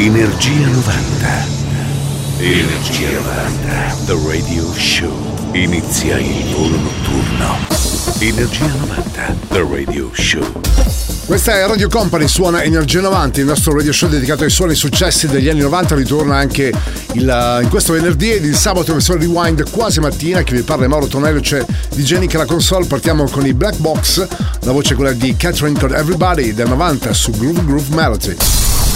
Energia 90. Energia 90. The Radio Show. Inizia il volo notturno. Energia 90. The Radio Show. Questa è Radio Company, suona Energia 90, il nostro radio show dedicato ai suoni successi degli anni 90, ritorna anche il, in questo venerdì ed il sabato versione rewind quasi mattina, che vi parla Mauro Tonello, c'è di Jenica la console, partiamo con i Black Box, la voce è quella di Catherine con Everybody del 90 su Groove Groove Melody.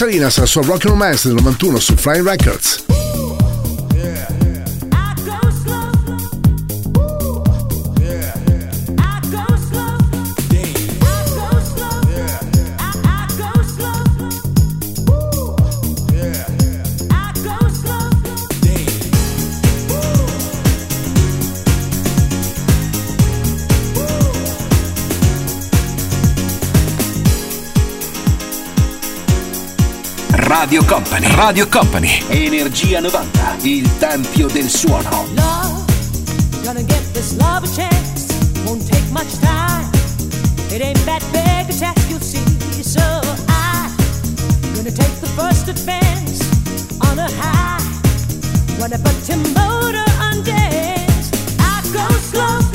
Salinas la sua Rock Romance del 91 su Flying Records. Radio Company. Radio Company. Energia 90. Il tempio del suono. Love, gonna get this love a chance. Won't take much time. It ain't that big a task, you'll see. So I, gonna take the first advance on a high. Wanna put your motor on dance. I go slow.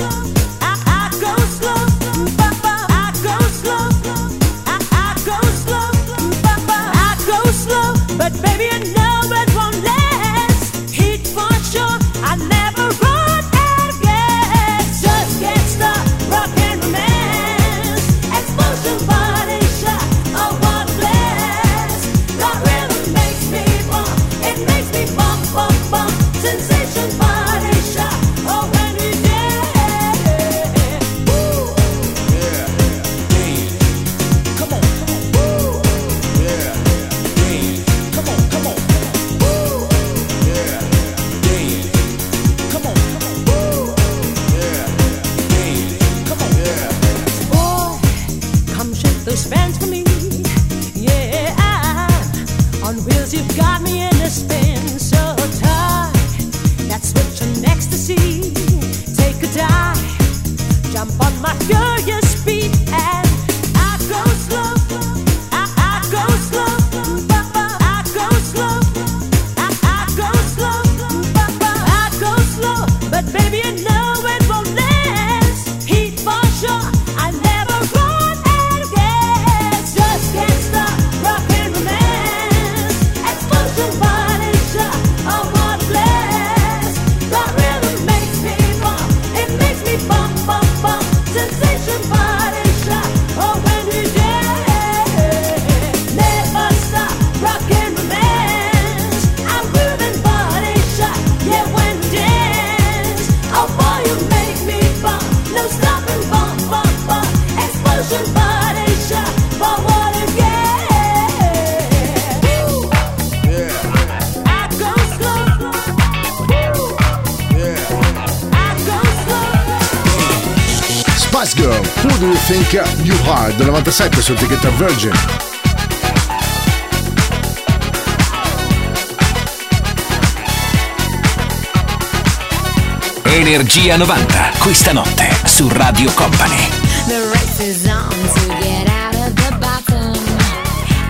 del 97 su etichetta Virgin. Energia 90, questa notte su Radio Company. The race is on to get out of the bottom.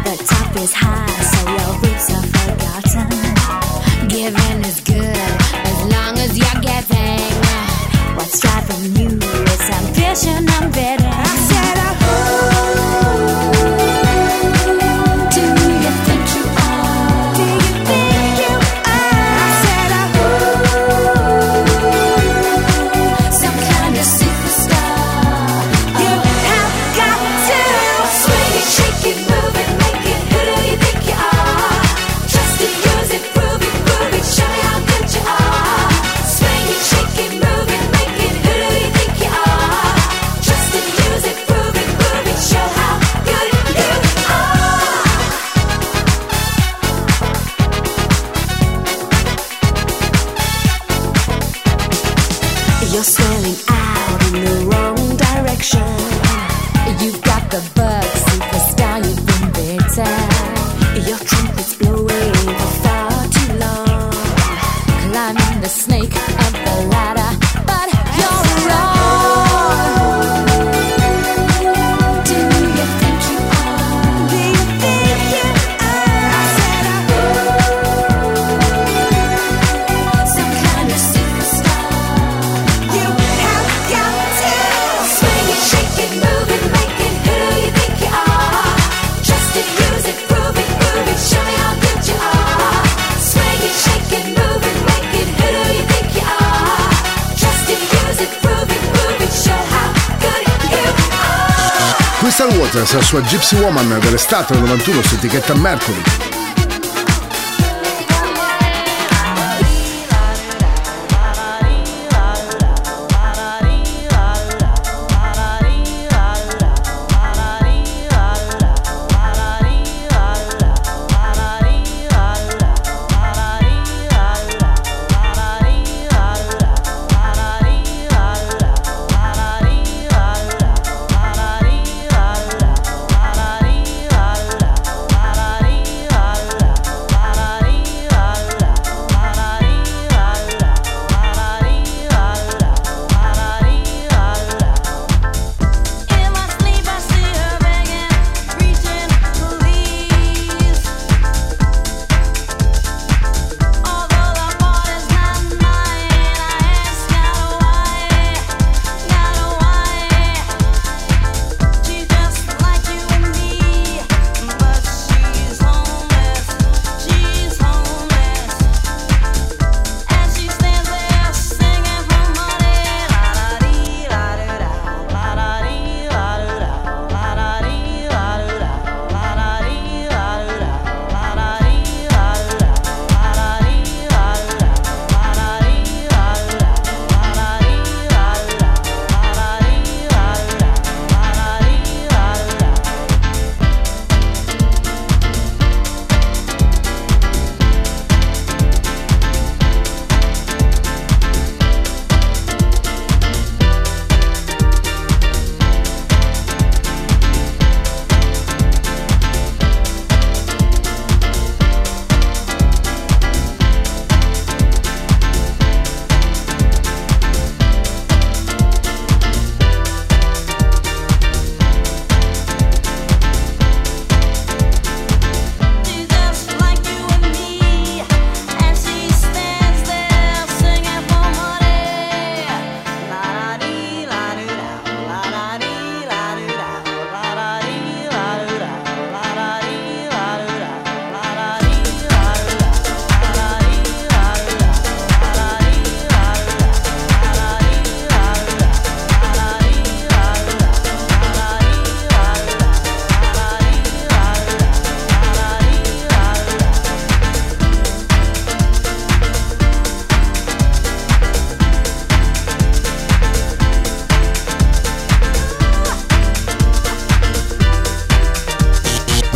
The top is high, so your boots are forgotten. Giving is good as long as you're getting. What's driving you is ambition and bitter. sua Gypsy Woman dell'estate del 91 su etichetta Mercury.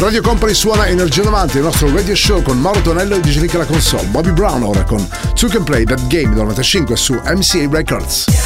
Radio Company suona Energia 90, il nostro radio show con Mauro Tonello e DJ Nick alla console. Bobby Brown ora con Two Can Play That Game del 95 su MCA Records.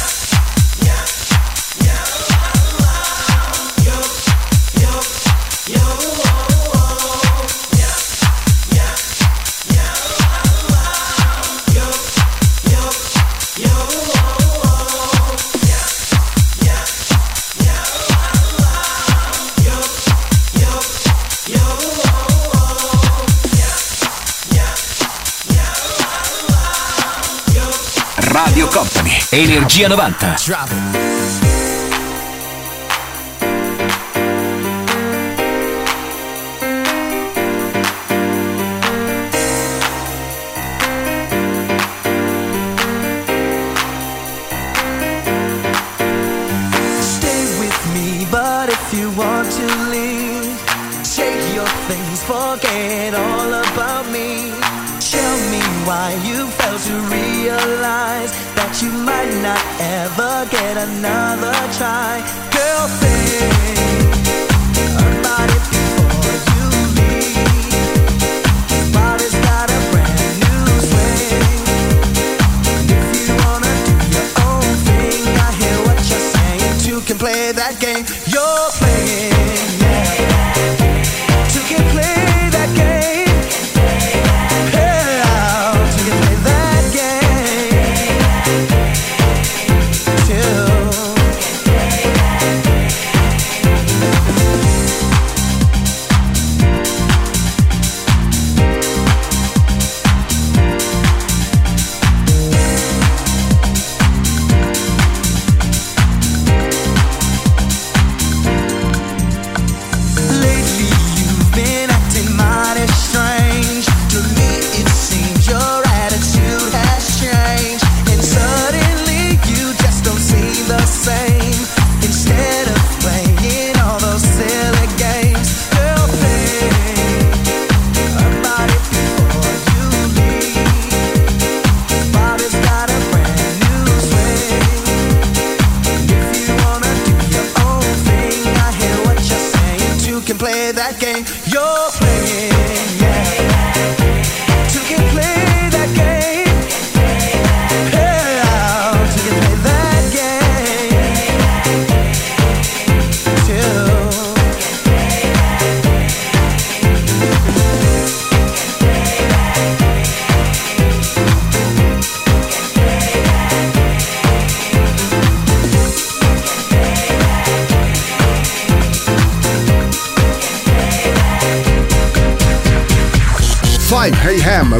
Energia 90.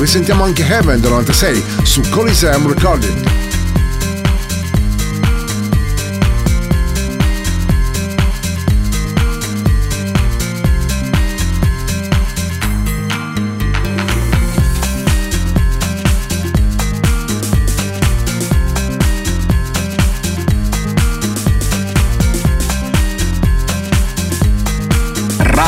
risentiamo anche Heaven del 96 su Coliseum Recording.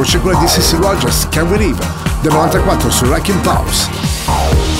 voce quella di Sissy Rogers, Can We Live, del 94 su Wrecking Pulse.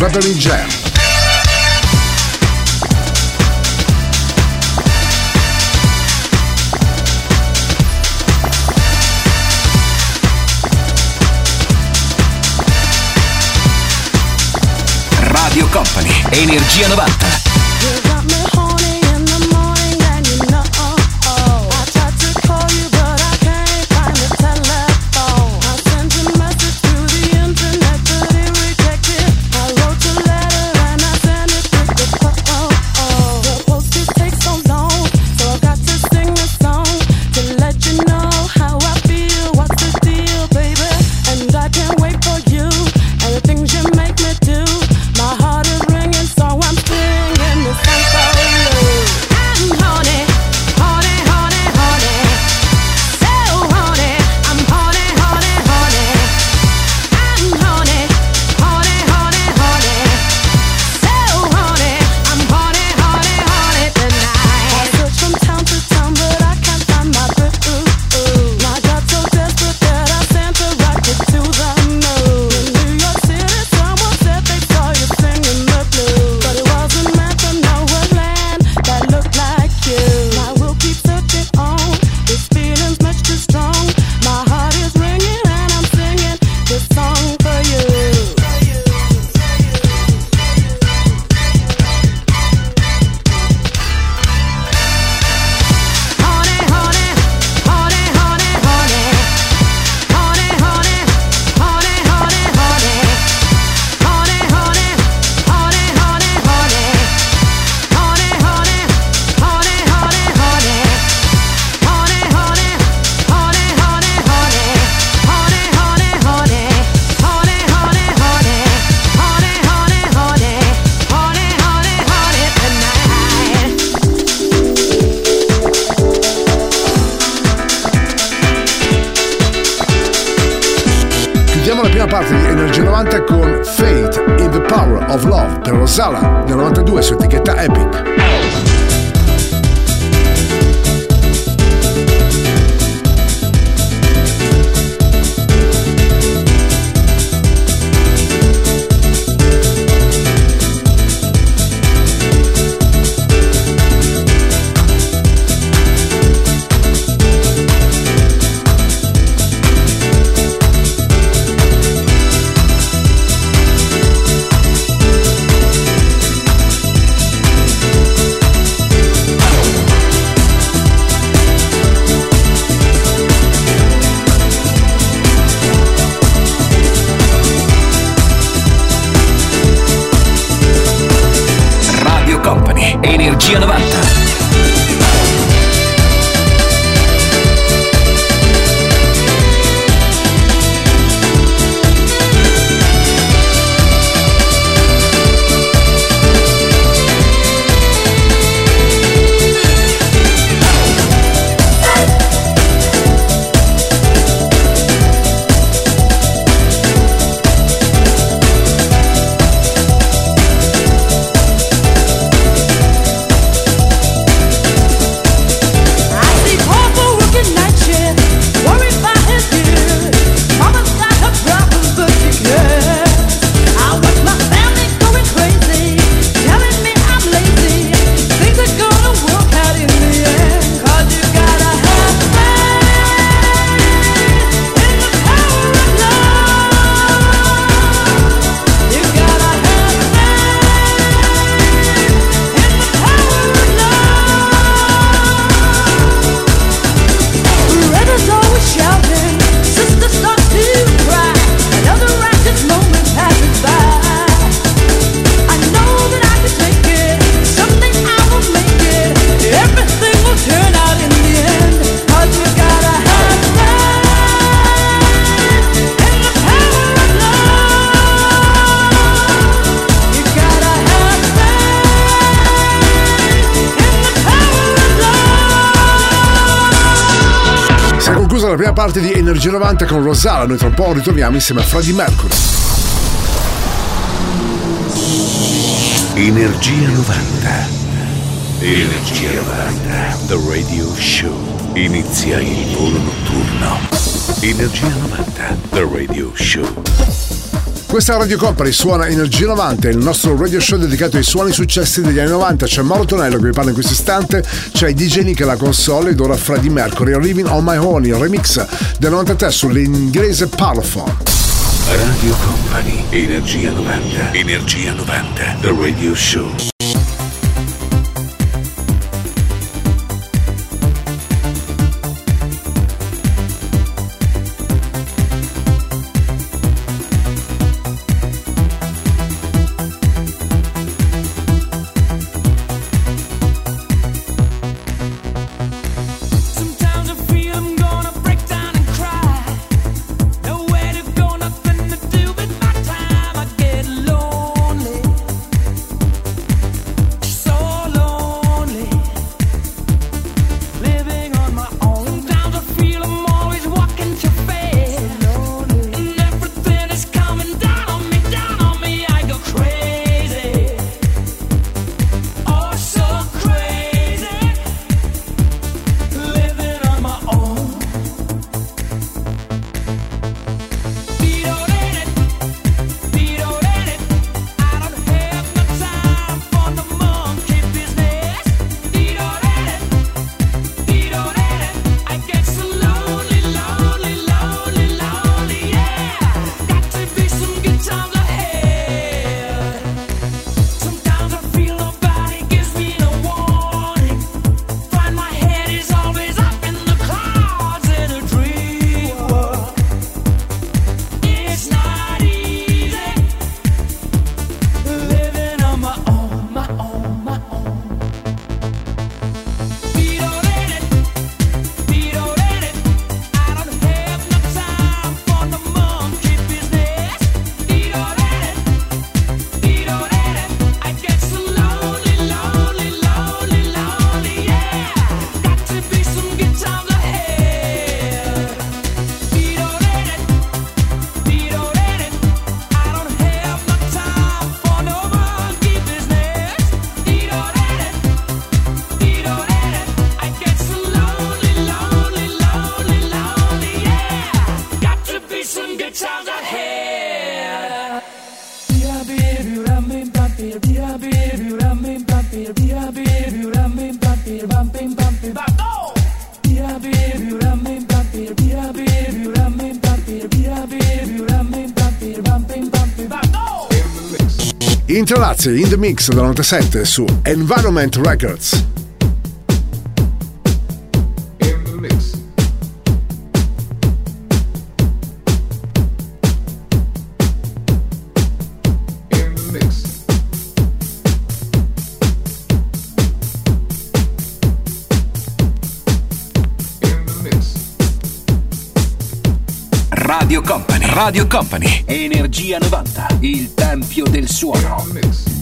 Battery Jam. la prima parte di Energia 90 con Rosala. Noi tra un po' ritorniamo insieme a Freddy Mercury. Energia 90. Energia 90. The Radio Show. Inizia il volo notturno. Energia 90. The Radio Show. Questa Radio Company suona Energia 90, il nostro radio show dedicato ai suoni successi degli anni 90. C'è Mauro Tonello che vi parla in questo istante, c'è DJ Nick la console ed ora Freddie Mercury, Living on My Own, il remix del 93 sull'inglese Parlophone. Radio Company, Energia 90, Energia 90, The Radio Show. Crazy in the Mix del 97 su Environment Records. Radio Company. Radio Company. Energia 90, il tempio del suono.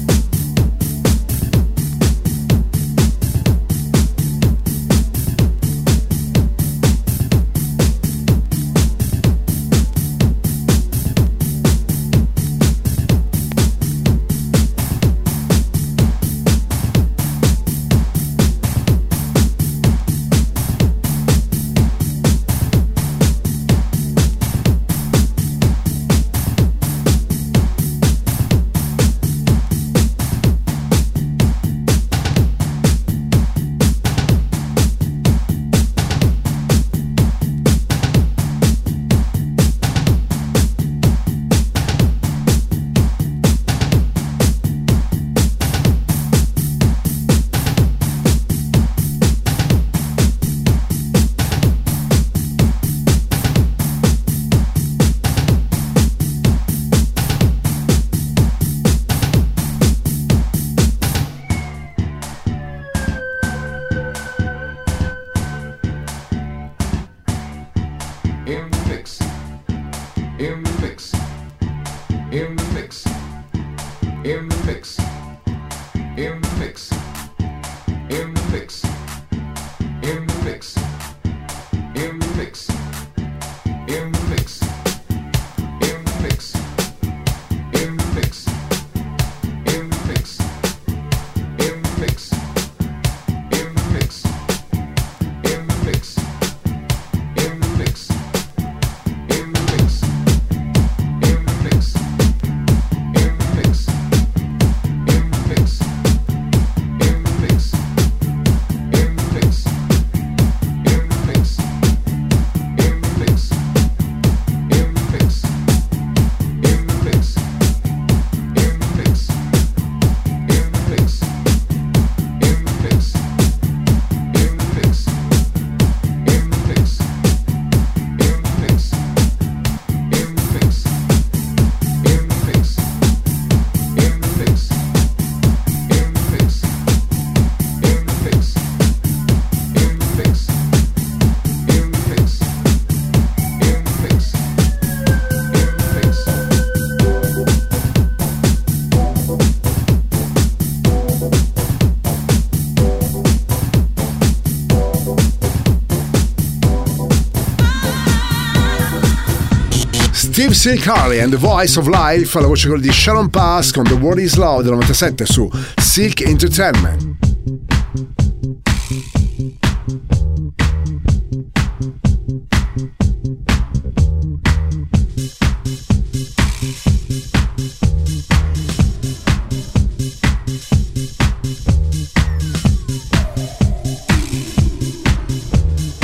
Gypsy Carly and the Voice of Life, la voce di Sharon Pass con The World Is Loud del 97 su Silk Entertainment.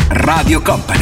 Radio Company.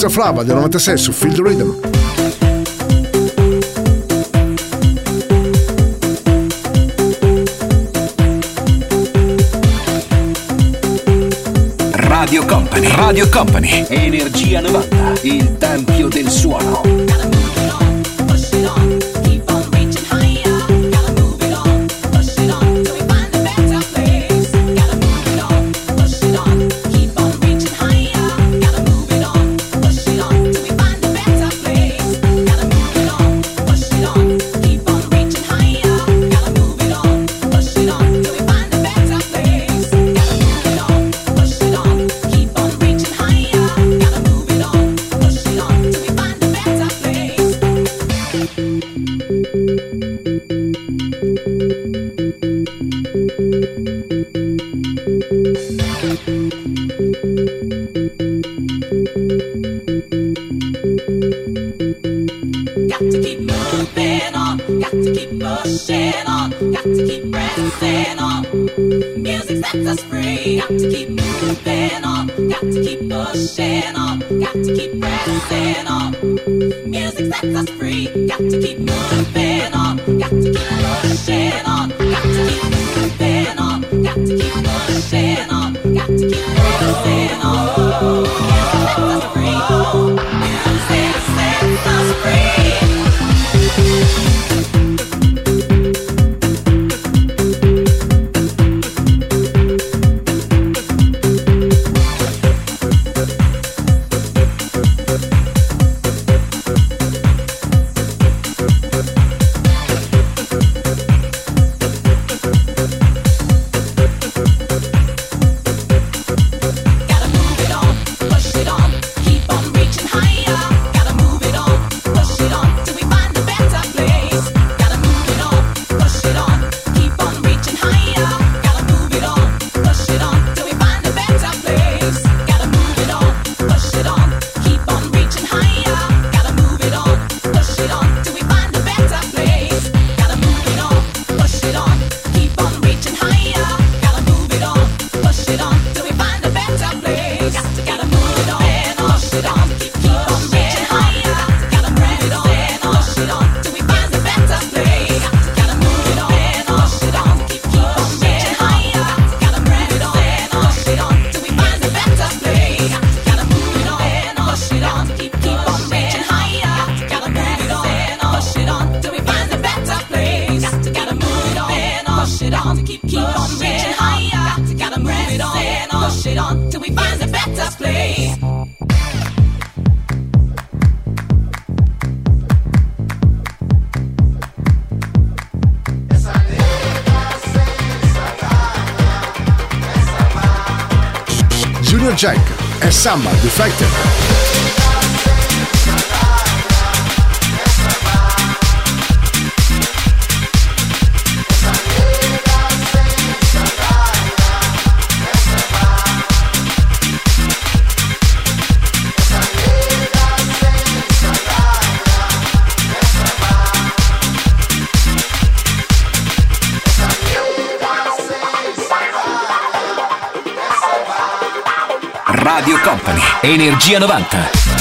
Luca Flava del 96 su Field Rhythm. Radio Company, Radio Company, Energia 90, il tempio del suono. her samba defected. Energia 90.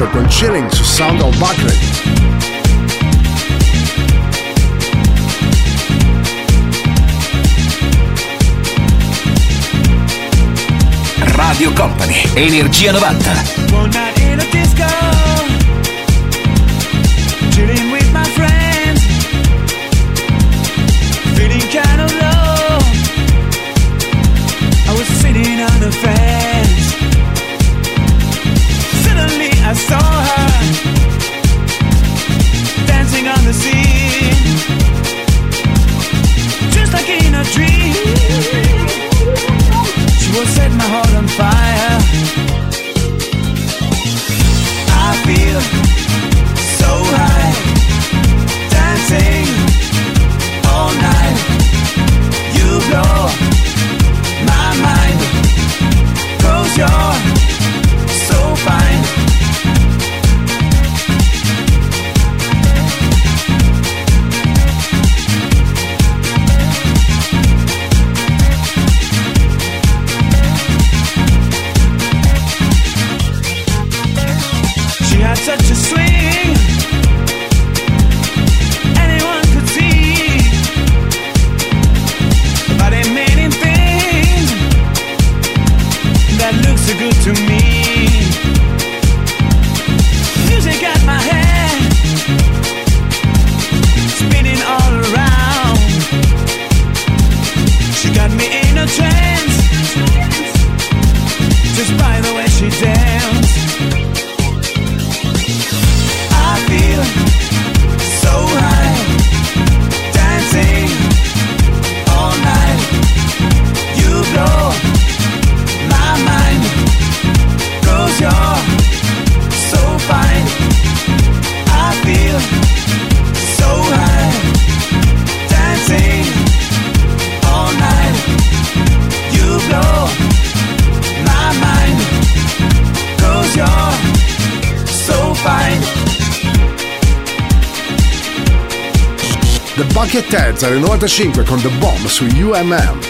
Pleasure con Chilling su Sound of Buckley. Radio Company, Energia 90. swing. Buckethead nel 95 con The Bomb su UMM.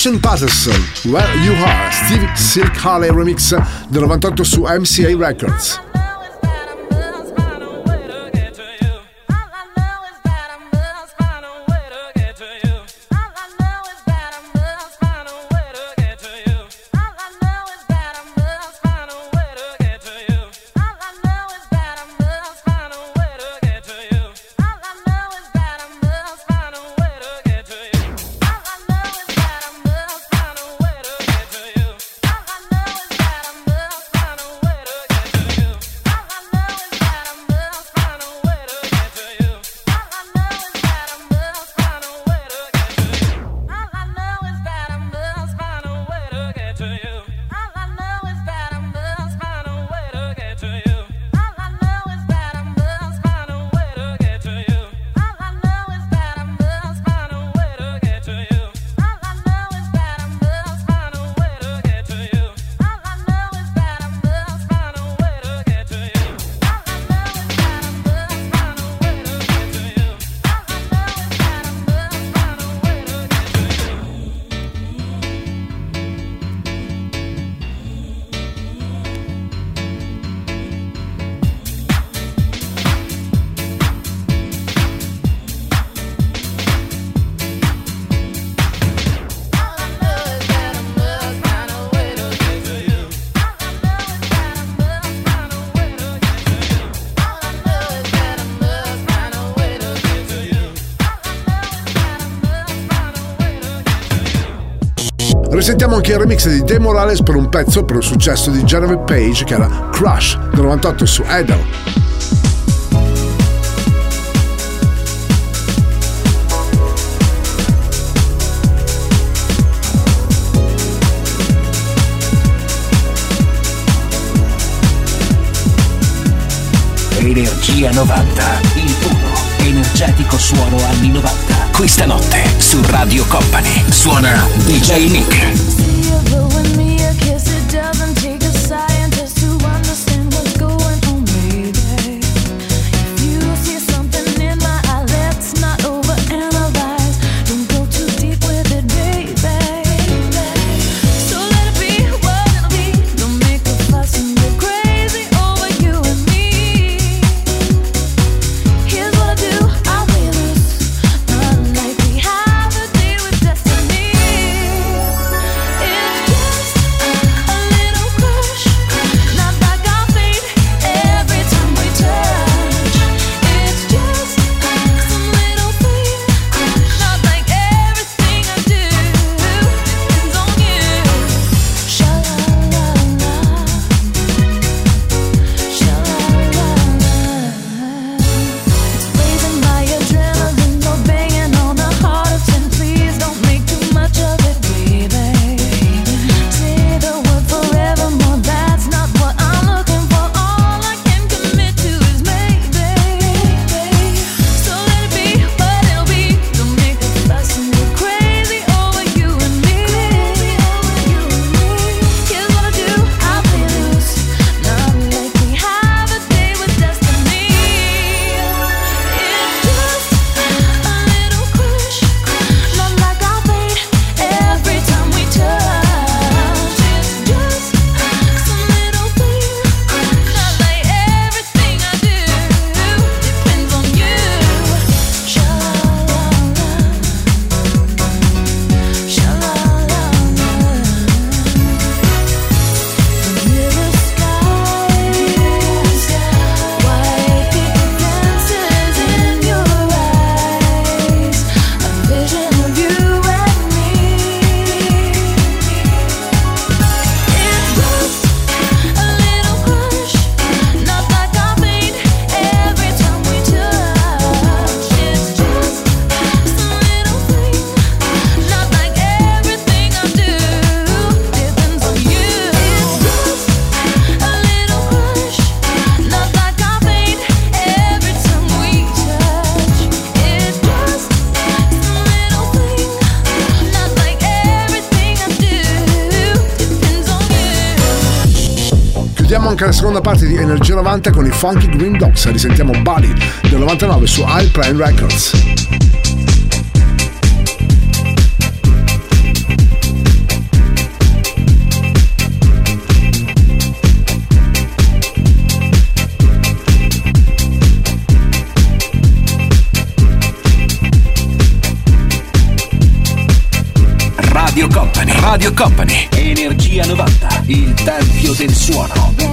Russian Patterson, Where You Are, Steve Silk Harley remix del 98 su MCA Records. Risentiamo anche il remix di De Morales per un pezzo per il successo di Genevieve Page che era Crush del 98 su Idol. Energia 90, il puro, energetico suono anni 90. Questa notte su Radio Company suona DJ Nick. 90 con i Funky Green Dogs. Risentiamo Buddy del 99 su High Prime Records. Radio Company, Radio Company, Energia 90, il tempio del suono.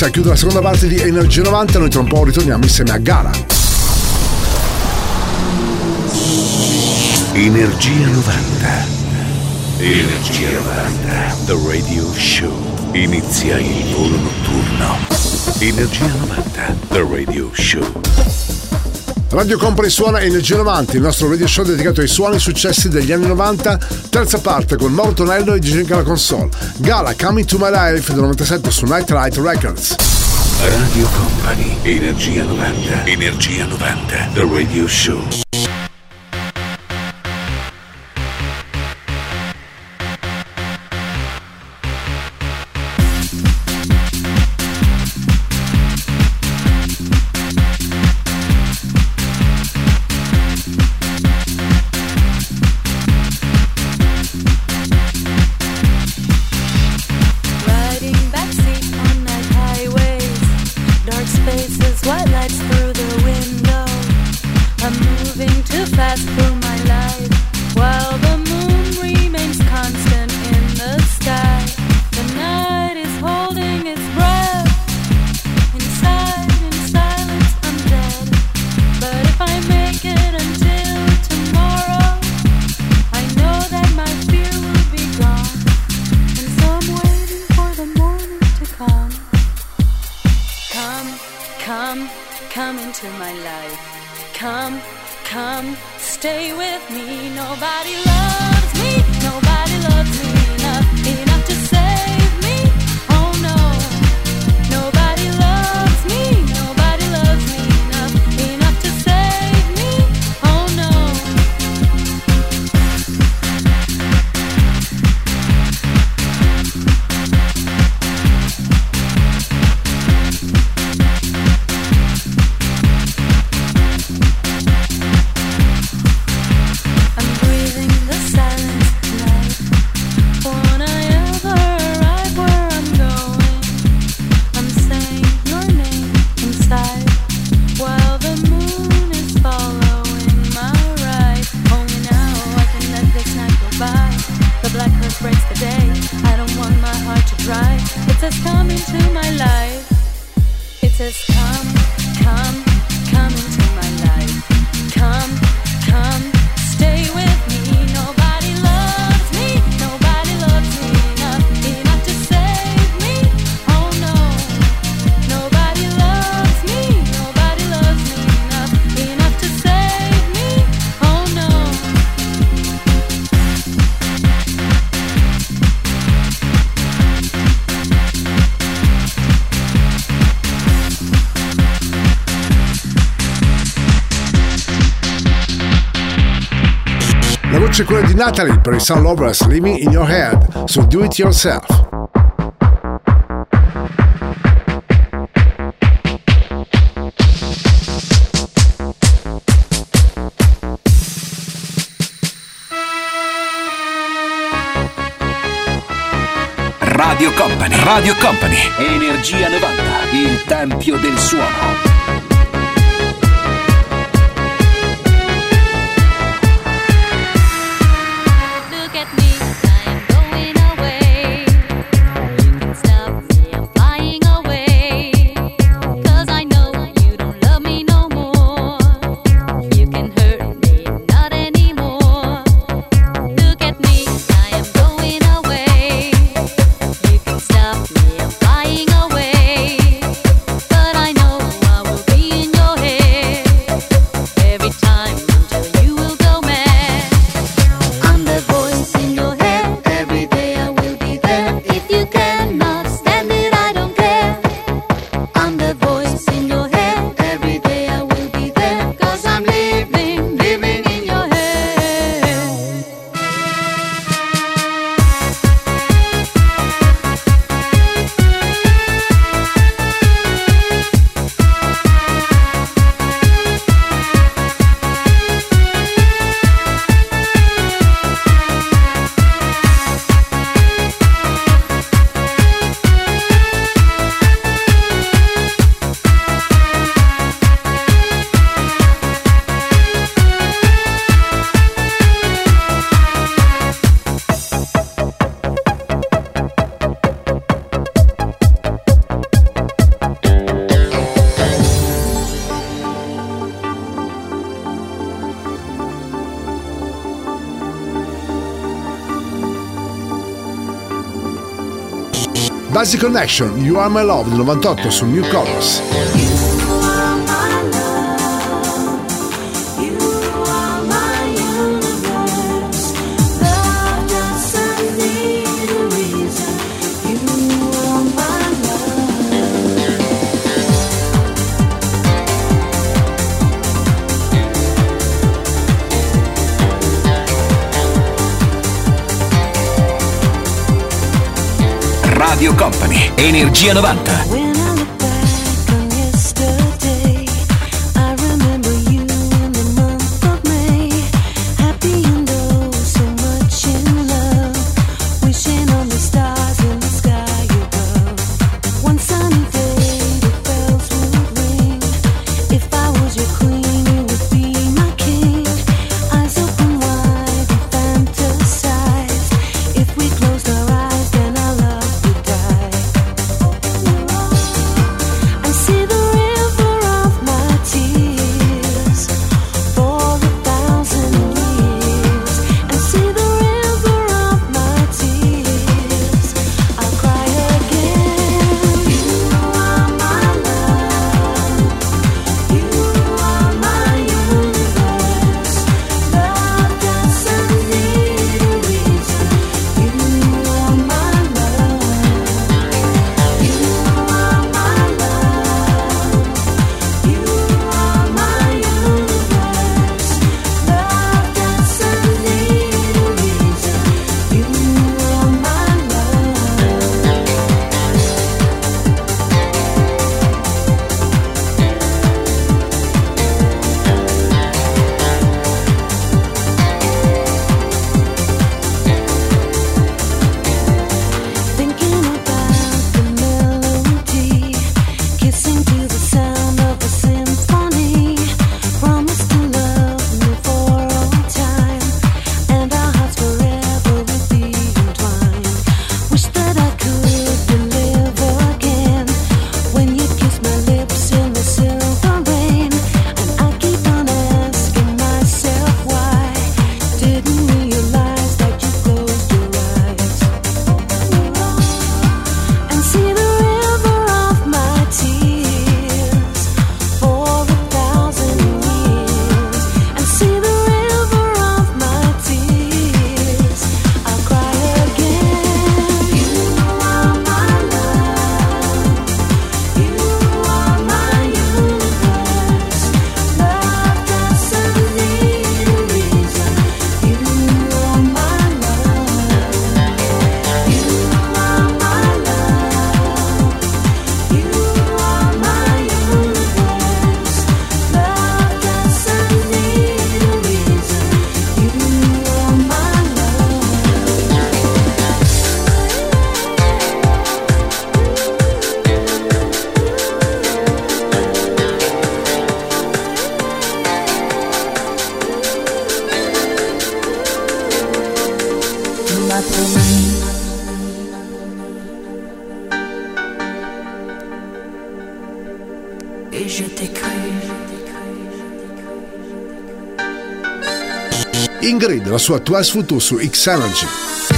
Alexa chiude la seconda parte di Energia 90, noi tra un po' ritorniamo insieme a Gara. Energia 90. Energia 90, The Radio Show. Inizia il volo notturno. Energia 90, The Radio Show. Radio Company suona Energia 90, il nostro radio show dedicato ai suoni successi degli anni 90, terza parte con Mauro Tonello e Gianca la console. Gala Coming to My Life del 97 su Night Light Records. Radio Company, Energia 90, Energia 90, The Radio Show. quello di Natalie per i Sun Lovers Living in Your Head su Do It Yourself. Radio Company, Radio Company, Energia 90, il tempio del suono. Jazzy Connection, You Are My Love del 98 su New Colors. Energia 90. la sua Tua Futusu X Challenge.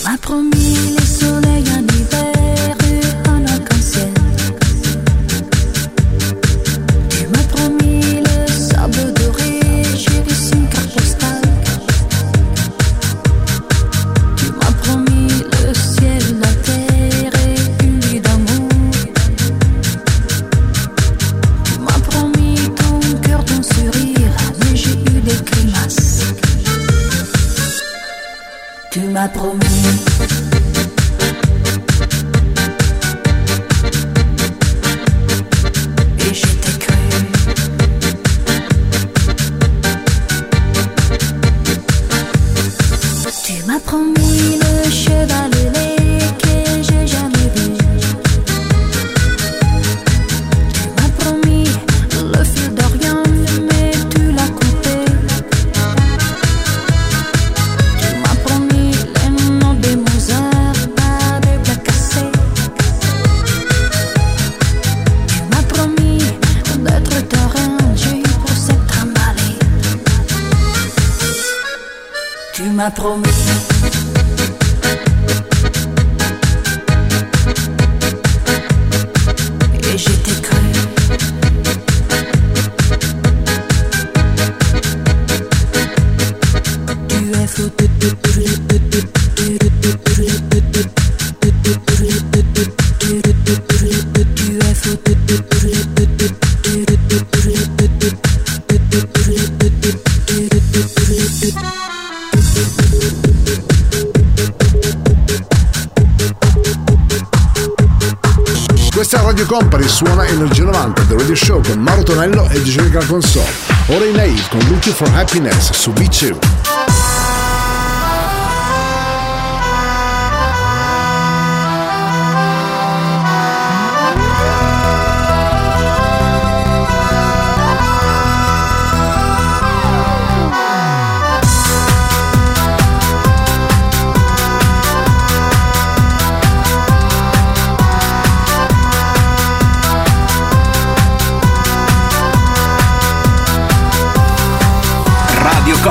M'a promis le cheval. Company suona Energia 90 The Radio Show con Mauro Tonello e DJ Console. Ora in live con Lucio for Happiness su V2.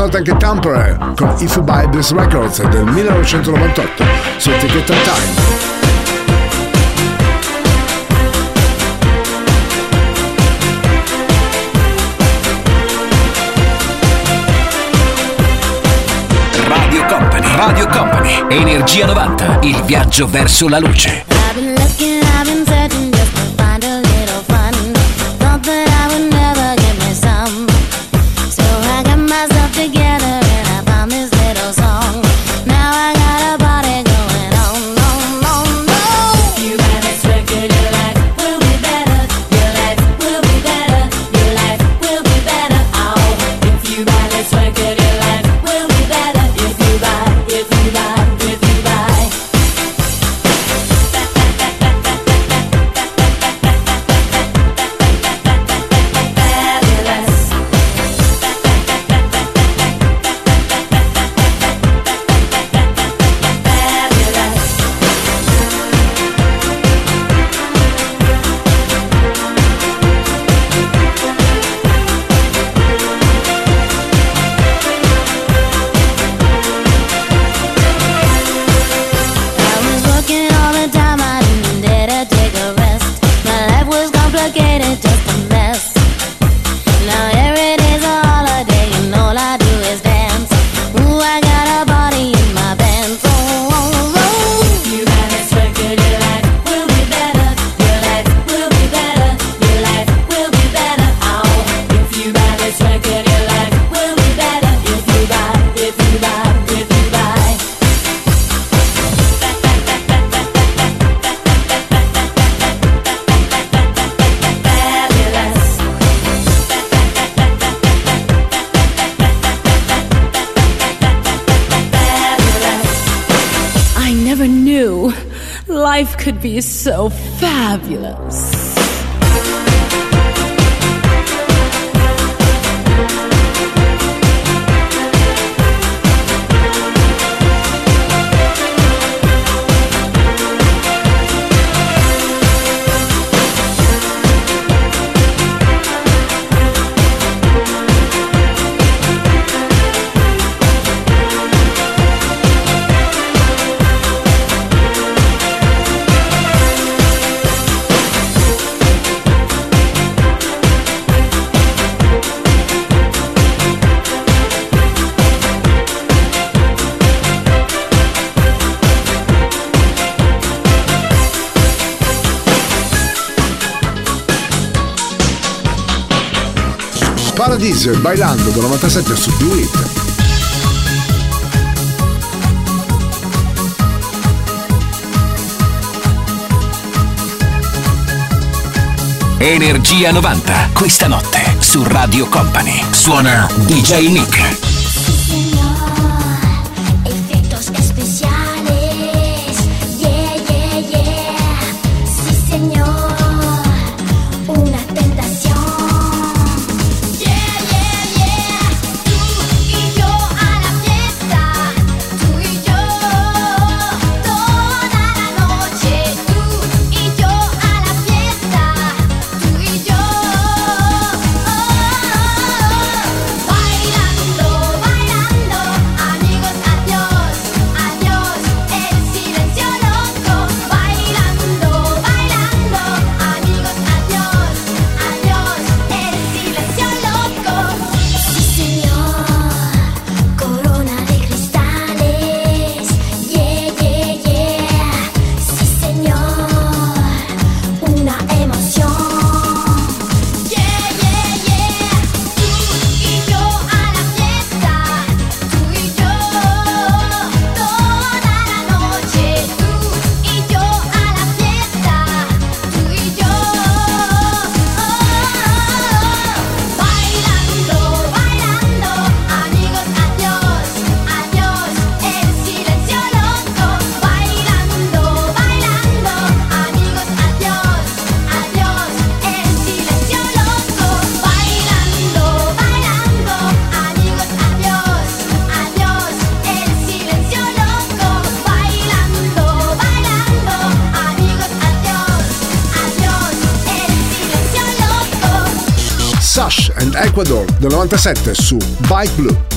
suonato anche Tamper con If You Buy This Records del 1998 su etichetta Time. Radio Company, Radio Company, Energia 90, il viaggio verso la luce. 97 su Do Energia 90, questa notte su Radio Company. Suona DJ Nick. Ecuador del 97 su Bike Blue.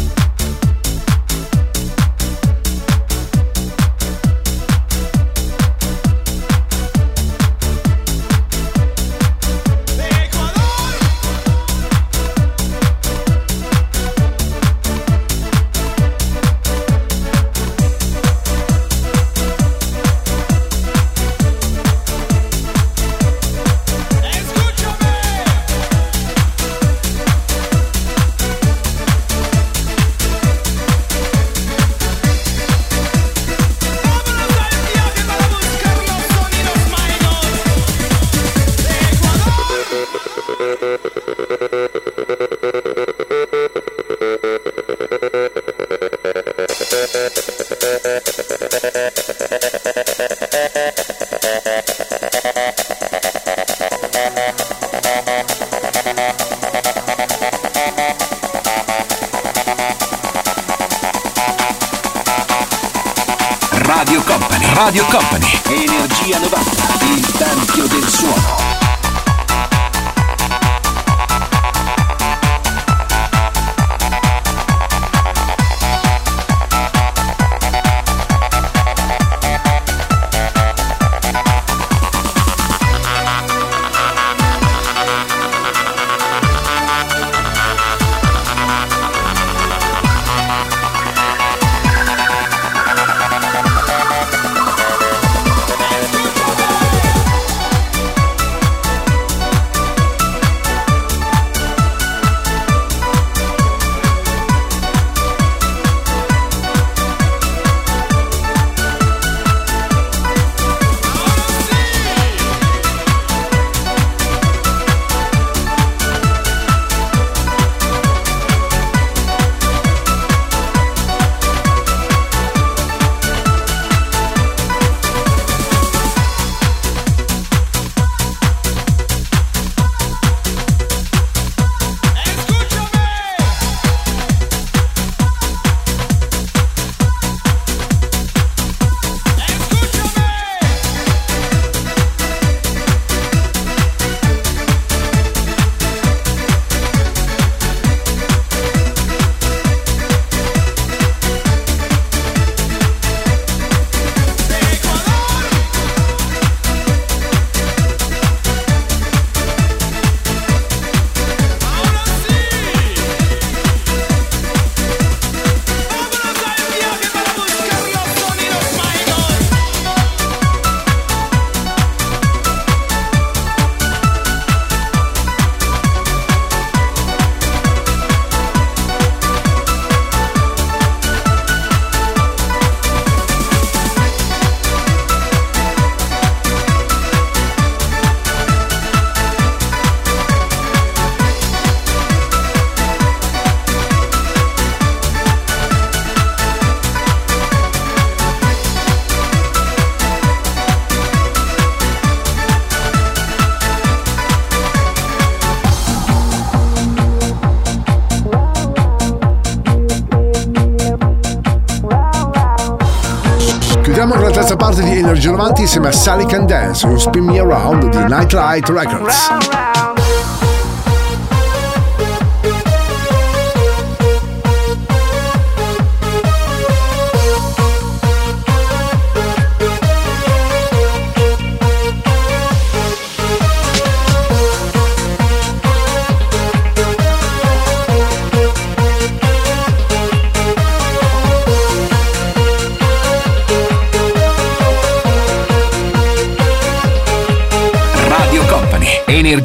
Insieme a Sally Can Dance, un Spin Me Around di Nightlight Records.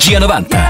Energia 90.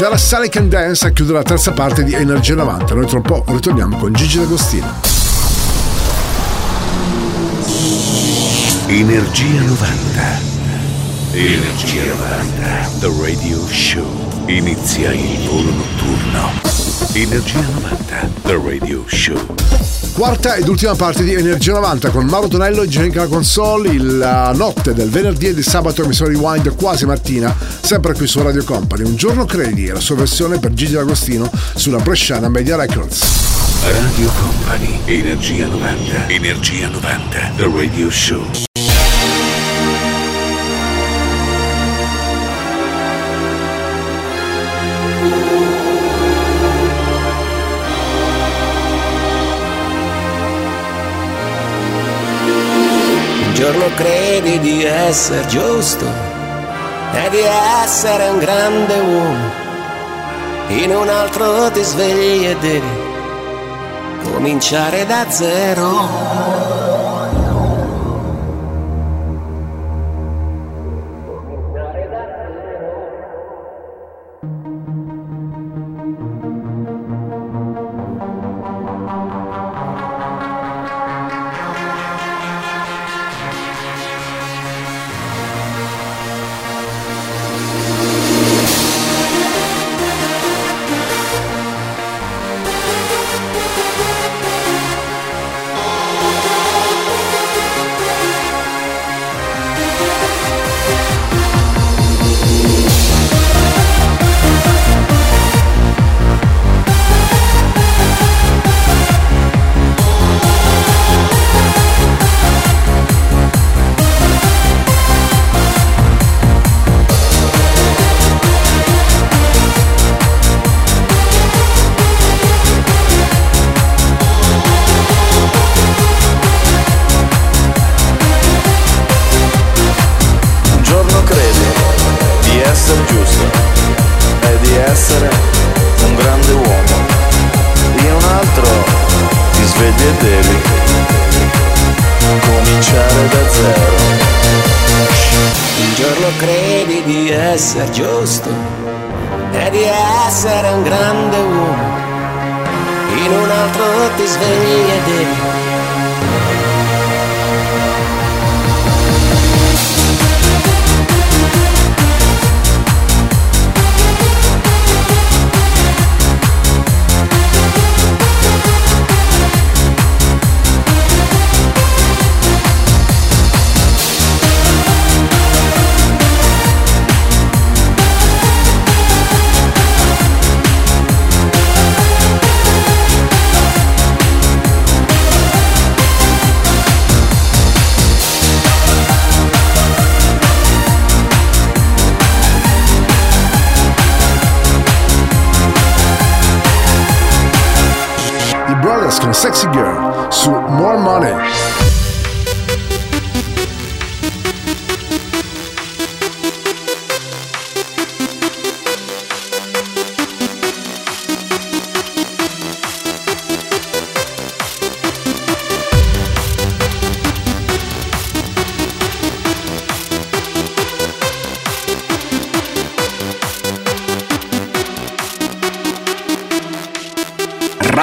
Ed era Sally Can Dance a chiudere la terza parte di Energia 90. Noi tra un po' ritorniamo con Gigi D'Agostino. Energia 90. Energia 90. The Radio Show. Inizia il volo notturno. Energia 90. The Radio Show. Quarta ed ultima parte di Energia 90 con Mauro Tonello e Genica Console, la notte del venerdì e di sabato emissione Rewind quasi mattina, sempre qui su Radio Company. Un giorno credi è la sua versione per Gigi D'Agostino sulla Bresciana Media Records. Radio Company. Energia 90. Energia 90. The Radio Show. Giorno credi di essere giusto e di essere un grande uomo. In un altro ti svegli e devi cominciare da zero. parce qu'un sexy girl sous More Money.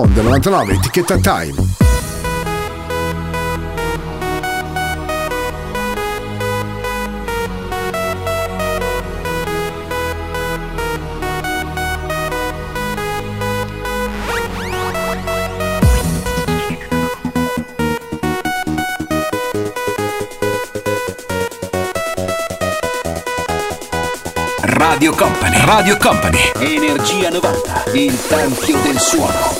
Bond 99, etichetta Time. Radio Company. Radio Company. Energia 90. Il tempio del suono.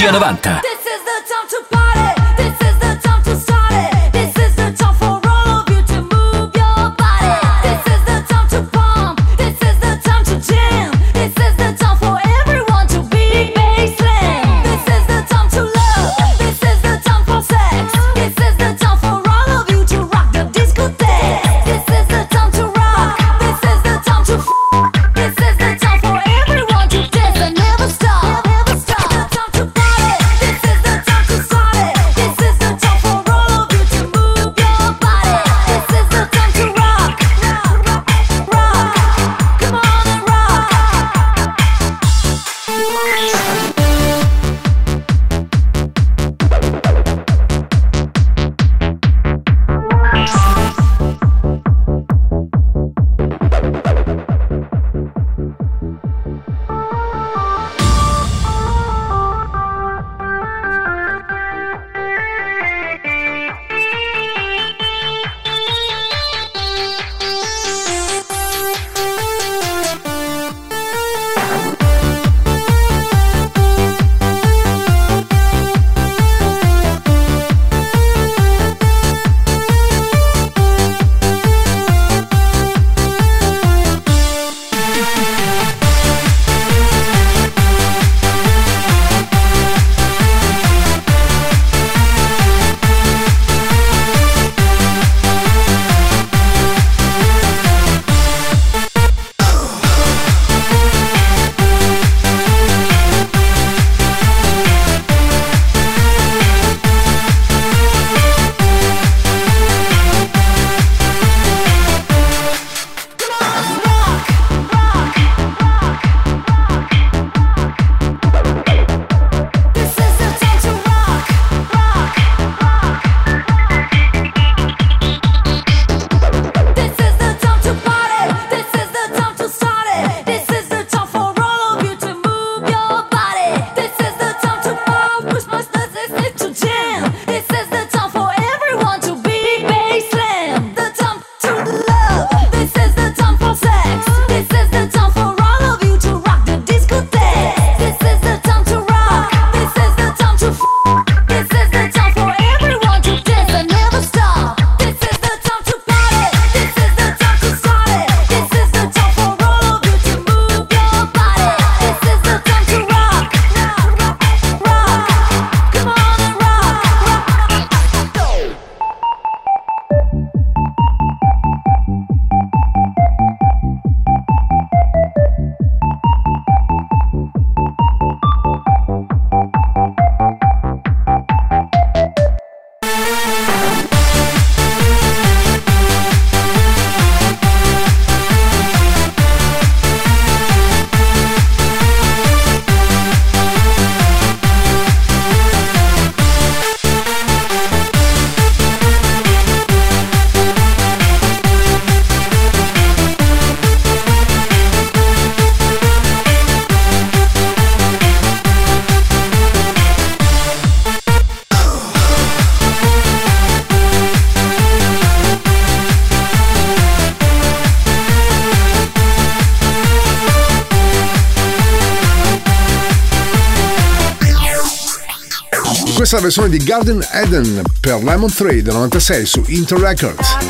Energia 90. questa è la versione di Garden Eden per Lemon 3 del 96 su Inter Records.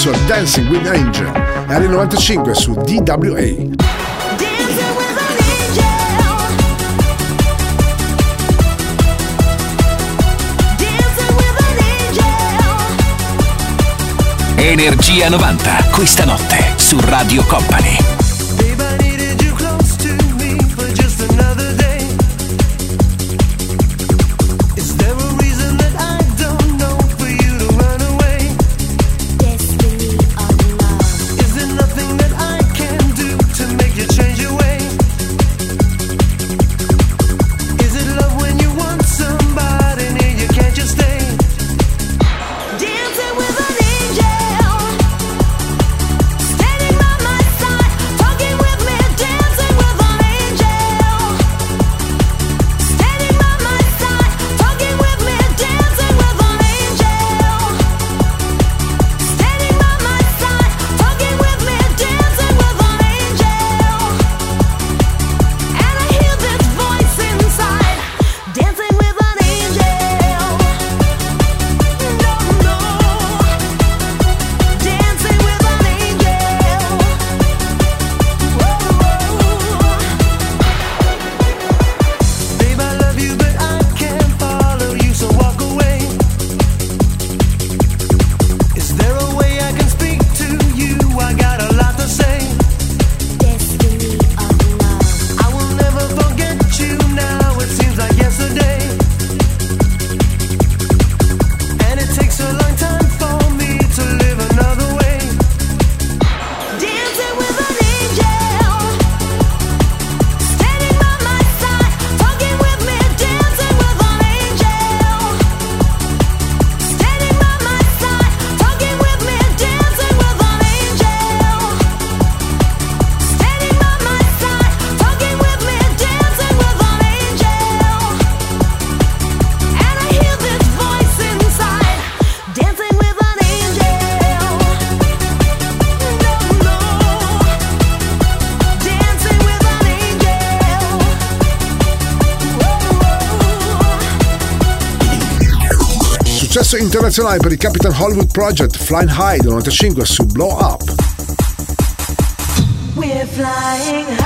su Dancing with Angel. Era il 95 su DWA. Energia 90, questa notte su Radio Company. internazionale per il Capital Hollywood Project Flying High del 95 su Blow Up. We're flying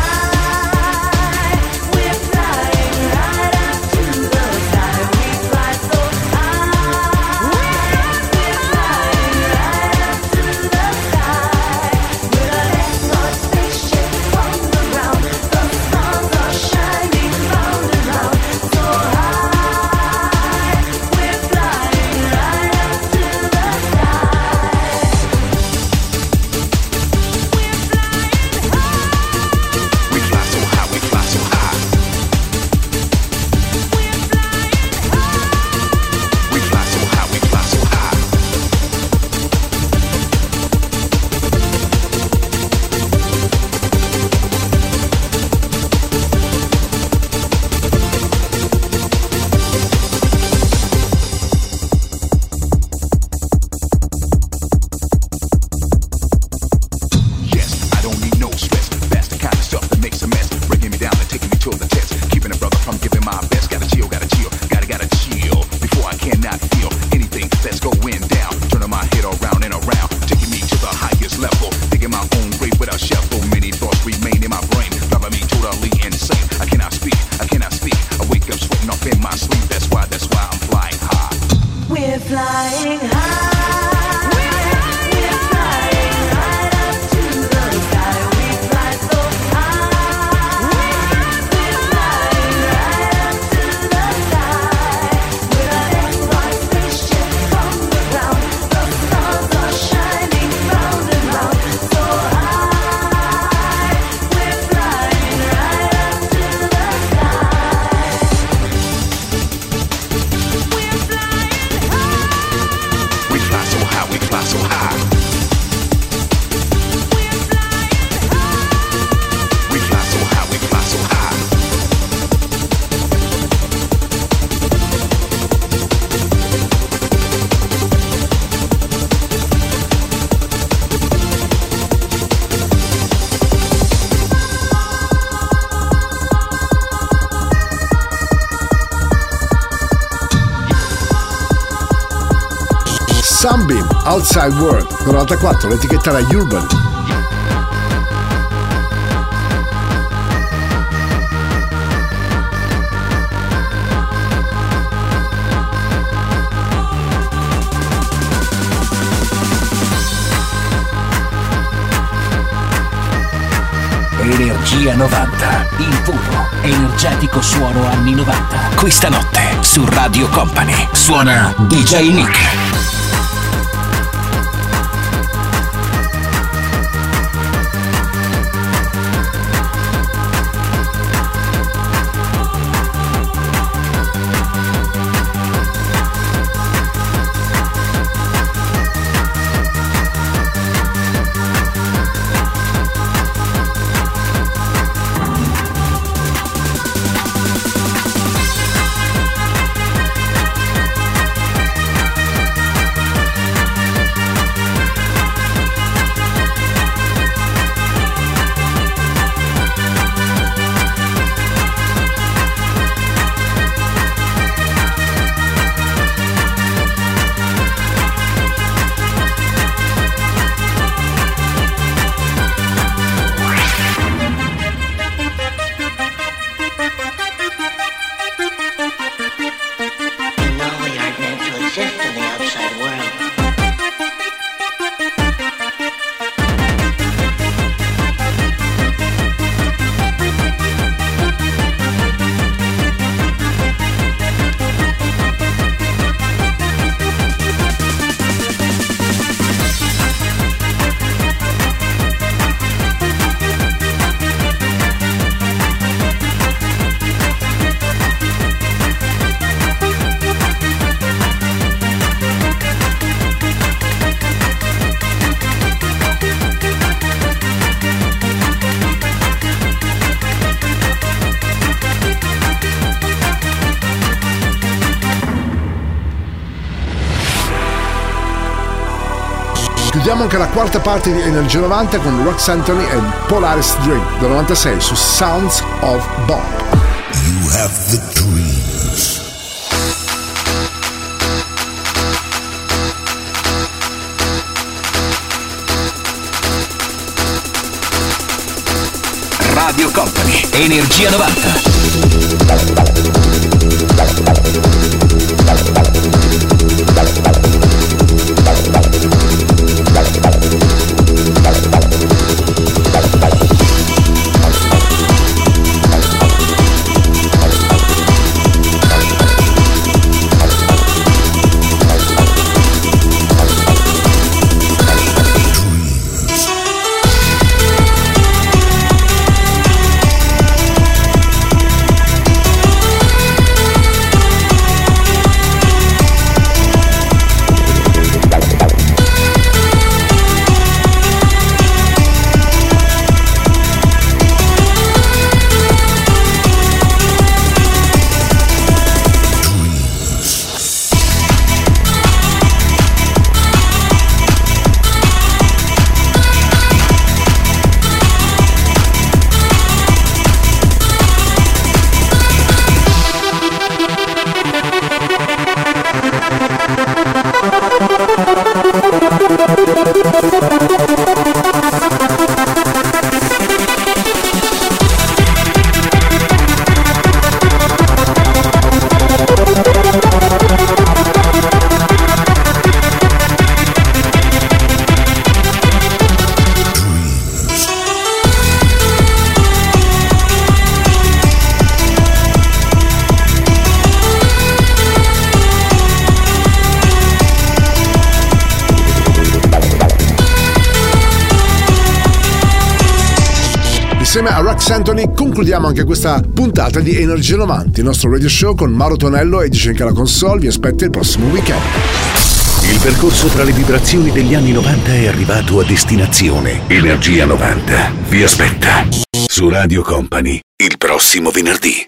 Outside World 94, l'etichetta era Urban. Energia 90, il puro, energetico suono anni 90. Questa notte su Radio Company suona DJ Nick. Anche la quarta parte di Energia 90 con Rox Anthony e Polaris Dream del 96 su Sounds of Bomb. You have the dreams. Radio Company, Energia 90. Questa puntata di Energia 90, il nostro radio show con Mauro Tonello e Dice la console. Vi aspetto il prossimo weekend. Il percorso tra le vibrazioni degli anni 90 è arrivato a destinazione. Energia 90 vi aspetta su Radio Company il prossimo venerdì.